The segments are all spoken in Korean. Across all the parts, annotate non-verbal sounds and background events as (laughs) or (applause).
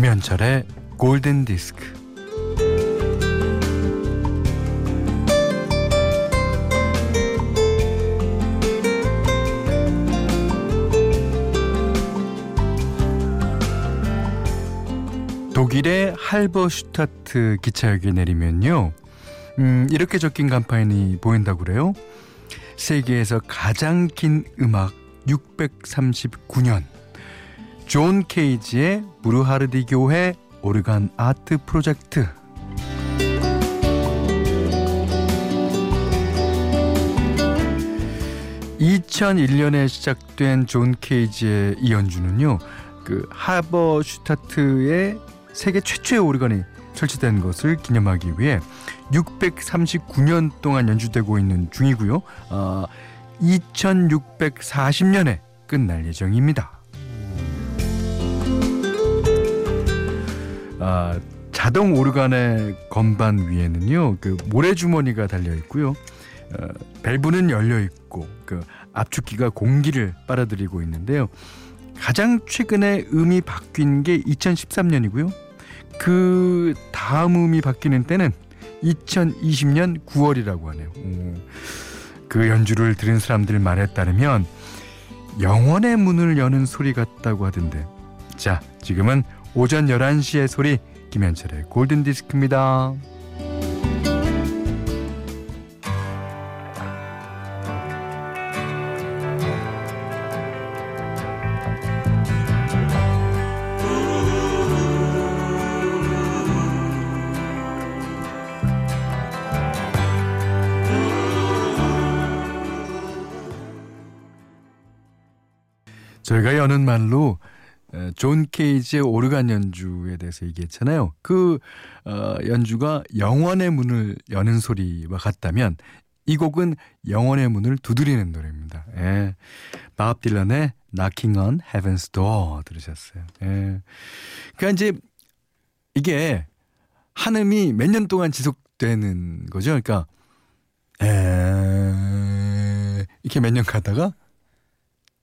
김현철의 골든 디스크. 독일의 할버슈타트 기차역에 내리면요. 음, 이렇게 적힌 간판이 보인다고 그래요. 세계에서 가장 긴 음악 639년. 존 케이지의 부르하르디 교회 오르간 아트 프로젝트. (2001년에) 시작된 존 케이지의 이 연주는요 그 할버슈타트의 세계 최초의 오르간이 설치된 것을 기념하기 위해 639년 동안 연주되고 있는 중이고요. 어, 2640년에 끝날 예정입니다. 아, 자동 오르간의 건반 위에는요, 그 모래주머니가 달려 있고요. 어, 밸브는 열려 있고 그 압축기가 공기를 빨아들이고 있는데요. 가장 최근에 음이 바뀐 게 2013년이고요. 그 다음 음이 바뀌는 때는 2020년 9월이라고 하네요. 오. 그 연주를 들은 사람들 말에 따르면 영원의 문을 여는 소리 같다고 하던데. 자, 지금은 오전 11시의 소리 김현철의 골든 디스크입니다. 저희가 여는 말로 존 케이지의 오르간 연주에 대해서 얘기했잖아요. 그 어, 연주가 영원의 문을 여는 소리와 같다면 이 곡은 영원의 문을 두드리는 노래입니다. 예. 밥 딜런의 Knocking on Heaven's Door 들으셨어요. 예. 그러니까 이제 이게 한음이 몇 년 동안 지속되는 거죠. 그러니까 에 이렇게 몇 년 가다가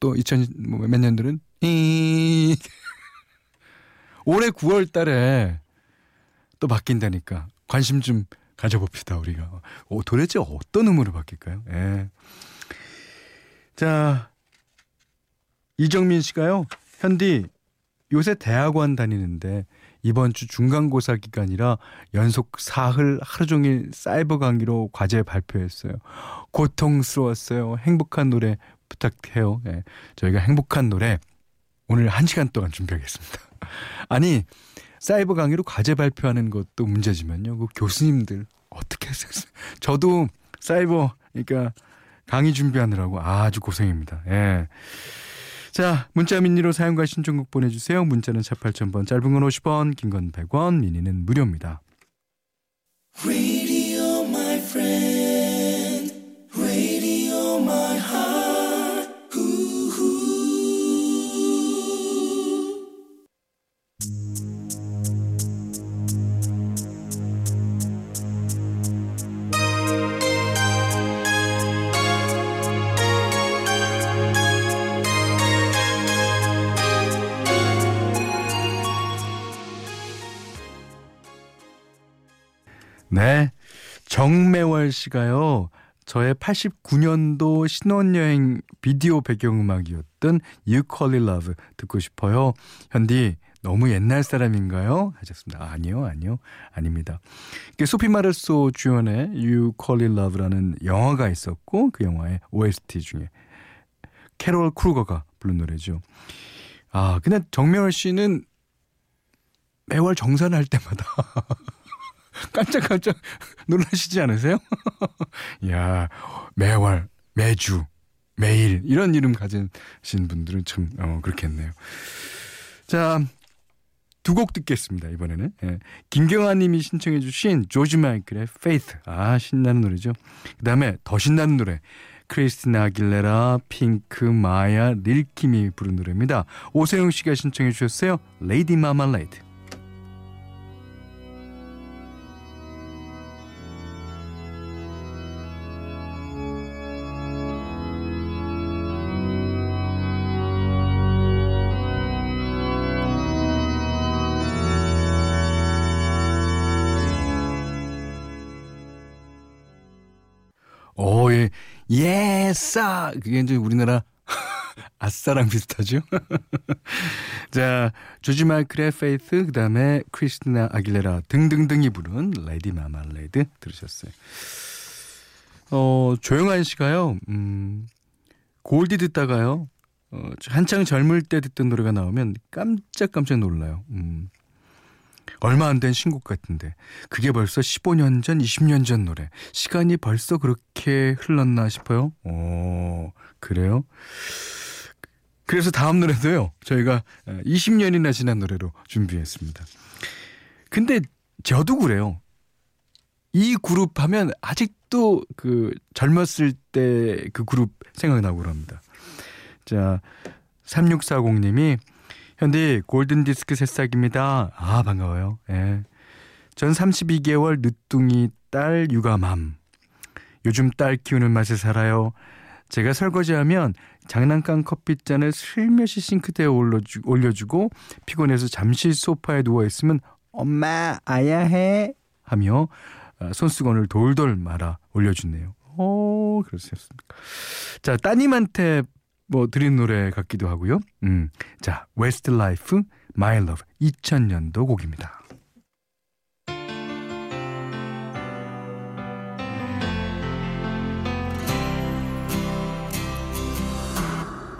또 2000몇 뭐 년들은 이 (laughs) 올해 9월 달에 또 바뀐다니까 관심 좀 가져봅시다 우리가 어, 도대체 어떤 음으로 바뀔까요? 예. 자 이정민 씨가요 현디 요새 대학원 다니는데 이번 주 중간고사 기간이라 연속 사흘 하루 종일 사이버 강의로 과제 발표했어요. 고통스러웠어요. 행복한 노래 부탁해요. 예. 저희가 행복한 노래 오늘 한 시간 동안 준비하겠습니다. (laughs) 아니, 사이버 강의로 과제 발표하는 것도 문제지만요. 그 교수님들 어떻게 했어요? (laughs) 저도 사이버, 그러니까 강의 준비하느라고 아주 고생입니다. 예. 자, 문자 미니로 사용과 신청곡 보내주세요. 문자는 4 8,000번, 짧은 건 50원, 긴 건 100원, 미니는 무료입니다. 네. 정매월 씨가요. 저의 89년도 신혼여행 비디오 배경음악이었던 You Call It Love 듣고 싶어요. 현디, 너무 옛날 사람인가요? 하셨습니다. 아, 아니요, 아니요. 아닙니다. 소피 마르소 주연의 You Call It Love라는 영화가 있었고, 그 영화의 OST 중에 캐롤 크루거가 부른 노래죠. 아, 근데 정매월 씨는 매월 정산할 때마다 (laughs) 깜짝깜짝 (laughs) 놀라시지 않으세요? (laughs) 야 매월, 매주, 매일 이런 이름 가진 분들은 참 어, 그렇겠네요. 자, 두곡 듣겠습니다. 이번에는 예. 김경아 님이 신청해 주신 조지 마이클의 Faith. 아, 신나는 노래죠. 그다음에 더 신나는 노래. 크리스티나 아길레라, 핑크, 마야, 릴킴이 부른 노래입니다. 오세영 씨가 신청해 주셨어요. 레이디 마말레이드. 예 싸 그게 이제 우리나라 (laughs) 아싸랑 비슷하죠. (laughs) 자, 조지 마이클의 Faith, 그 다음에 크리스티나 아길레라 등등등이 부른 Lady Marmalade 들으셨어요. 어, 조영한 씨가요, 음, 골디 듣다가요, 어, 한창 젊을 때 듣던 노래가 나오면 깜짝깜짝 놀라요. 음, 얼마 안 된 신곡 같은데 그게 벌써 15년 전, 20년 전 노래. 시간이 벌써 그렇게 흘렀나 싶어요. 어, 그래요? 그래서 다음 노래도요. 저희가 20년이나 지난 노래로 준비했습니다. 근데 저도 그래요. 이 그룹 하면 아직도 그 젊었을 때 그 그룹 생각나고 그럽니다. 자, 3640님이 현디 골든 디스크 새싹입니다. 아, 반가워요. 예. 전 32개월 늦둥이 딸 육아맘. 요즘 딸 키우는 맛에 살아요. 제가 설거지하면 장난감 커피잔을 슬며시 싱크대에 올려주, 올려주고 피곤해서 잠시 소파에 누워 있으면 엄마 아야 해 하며 아, 손수건을 돌돌 말아 올려주네요. 오 그렇습니까. 자 따님한테 뭐 드린 노래 같기도 하고요. 음, 자 웨스트 라이프 마이 러브 2000년도 곡입니다.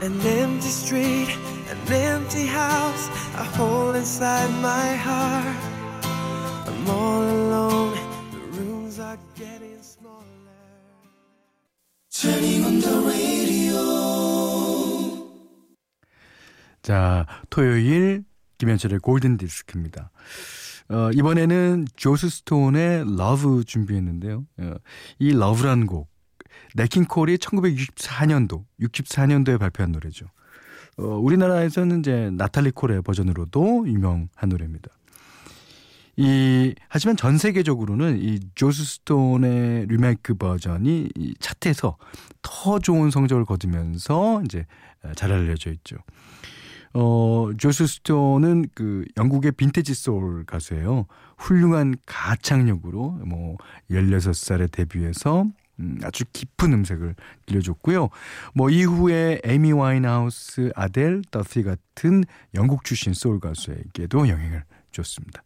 An empty street, an empty house, a hole inside my heart. I'm all alone, the rooms are getting smaller. Turning on the radio. 자, 토요일 김현철의 골든 디스크입니다. 어, 이번에는 조스 스톤의 LOVE 준비했는데요. 어, 이 LOVE라는 곡 냇 킹 콜이 1964년도, 64년도에 발표한 노래죠. 어, 우리나라에서는 이제 나탈리 콜의 버전으로도 유명한 노래입니다. 이 하지만 전 세계적으로는 이 조스 스톤의 리메이크 버전이 이 차트에서 더 좋은 성적을 거두면서 이제 잘 알려져 있죠. 어, 조스 스톤은 그 영국의 빈티지 소울 가수예요. 훌륭한 가창력으로 뭐 16살에 데뷔해서 음, 아주 깊은 음색을 들려줬고요. 뭐 이후에 에이미 와인하우스, 아델, 더피 같은 영국 출신 소울 가수에게도 영향을 줬습니다.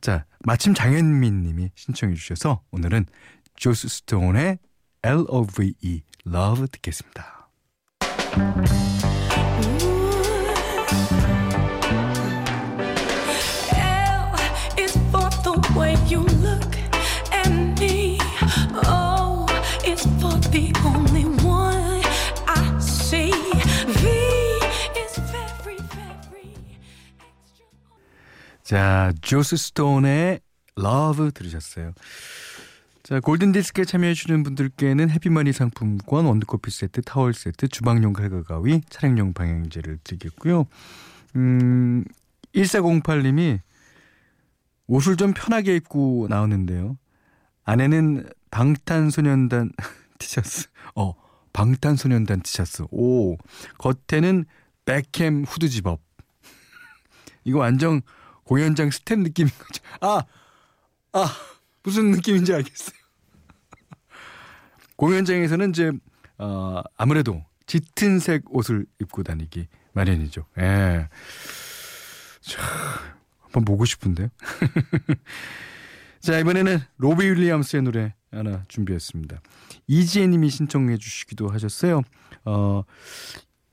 자, 마침 장현민 님이 신청해 주셔서 오늘은 조스 스톤의 L-O-V-E, Love 듣겠습니다. 자, 조스 스톤의 Love 들으셨어요. 자, 골든디스크에 참여해주시는 분들께는 해피머니 상품권, 원두커피 세트, 타월 세트, 주방용 칼과 가위, 차량용 방향제를 드리겠고요. 음, 1408님이 옷을 좀 편하게 입고 나오는데요. 안에는 방탄소년단 (laughs) 티셔츠, 어, 방탄소년단 티셔츠. 오, 겉에는 배캠 후드 집업. (laughs) 이거 완전 공연장 스텝 느낌인 거죠. 아, 아, 무슨 느낌인지 알겠어요. 공연장에서는 이제, 어, 아무래도 짙은 색 옷을 입고 다니기 마련이죠. 예. 자, 한번 보고 싶은데요. (laughs) 자, 이번에는 로비 윌리엄스의 노래 하나 준비했습니다. 이지혜 님이 신청해 주시기도 하셨어요. 어,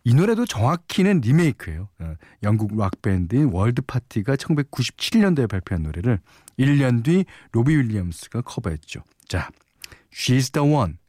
이 노래도 정확히는 리메이크예요. 어, 영국 락밴드인 월드 파티가 1997년도에 발표한 노래를 1년 뒤 로비 윌리엄스가 커버했죠. 자, She's the One.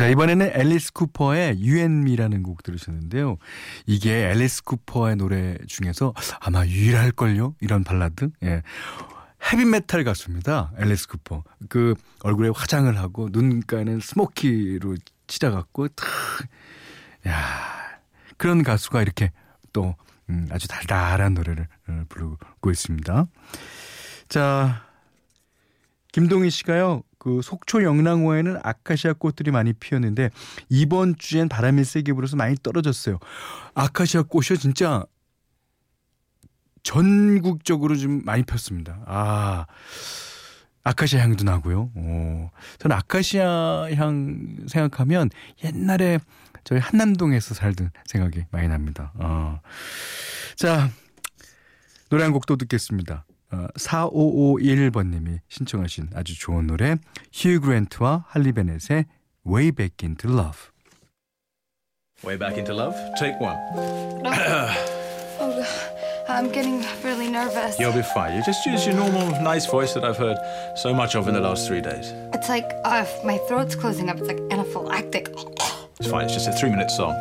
자, 이번에는 앨리스 쿠퍼의 You and Me라는 곡 들으셨는데요. 이게 앨리스 쿠퍼의 노래 중에서 아마 유일할걸요? 이런 발라드? 예. 헤비메탈 가수입니다. 앨리스 쿠퍼. 그 얼굴에 화장을 하고 눈가는 smoky로 칠해갖고 탁. 야 그런 가수가 이렇게 또 음, 아주 달달한 노래를 어, 부르고 있습니다. 자, 김동희 씨가요. 그 속초 영랑호에는 아카시아 꽃들이 많이 피었는데 이번 주엔 바람이 세게 불어서 많이 떨어졌어요. 아카시아 꽃이요 진짜 전국적으로 좀 많이 폈습니다. 아. 아카시아 향도 나고요. 오. 저는 아카시아 향 생각하면 옛날에 저희 한남동에서 살던 생각이 많이 납니다. 어. 자, 노래 한곡또 듣겠습니다. 어, 4551번님이 신청하신 아주 좋은 노래 휴 그랜트와 할리 베넷의 Way Back Into Love. Way back into love. Take one. Oh, I'm getting really nervous. You'll be fine. You just use your normal, nice voice that I've heard so much of in the last three days. It's like uh, my throat's closing up. It's like anaphylactic. It's fine. It's just a three-minute song.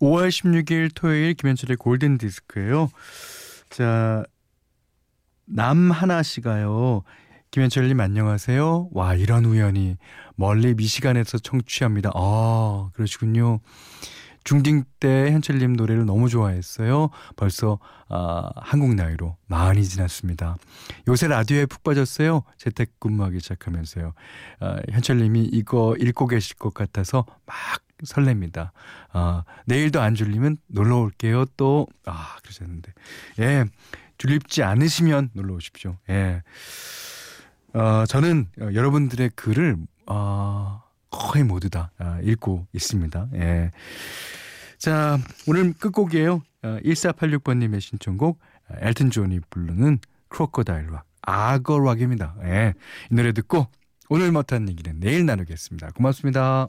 5월 16일 토요일 김현철의 골든 디스크예요. 자, 남하나 씨가요. 김현철님 안녕하세요. 와 이런 우연이 멀리 미시간에서 청취합니다. 아 그러시군요. 중딩 때 현철님 노래를 너무 좋아했어요. 벌써 아, 한국 나이로 많이 지났습니다. 요새 라디오에 푹 빠졌어요. 재택근무하기 시작하면서요. 아, 현철님이 이거 읽고 계실 것 같아서 막 설렙니다. 아, 내일도 안 졸리면 놀러 올게요. 또 아, 그러셨는데. 예. 졸립지 않으시면 놀러 오십시오. 예. 어, 저는 여러분들의 글을 어, 거의 모두 다 어, 읽고 있습니다. 예. 자, 오늘 끝곡이에요. 어, 1486번님의 신청곡 엘튼 존이 부르는 Crocodile Rock, 악어 락입니다. 예. 이 노래 듣고 오늘 못한 얘기는 내일 나누겠습니다. 고맙습니다.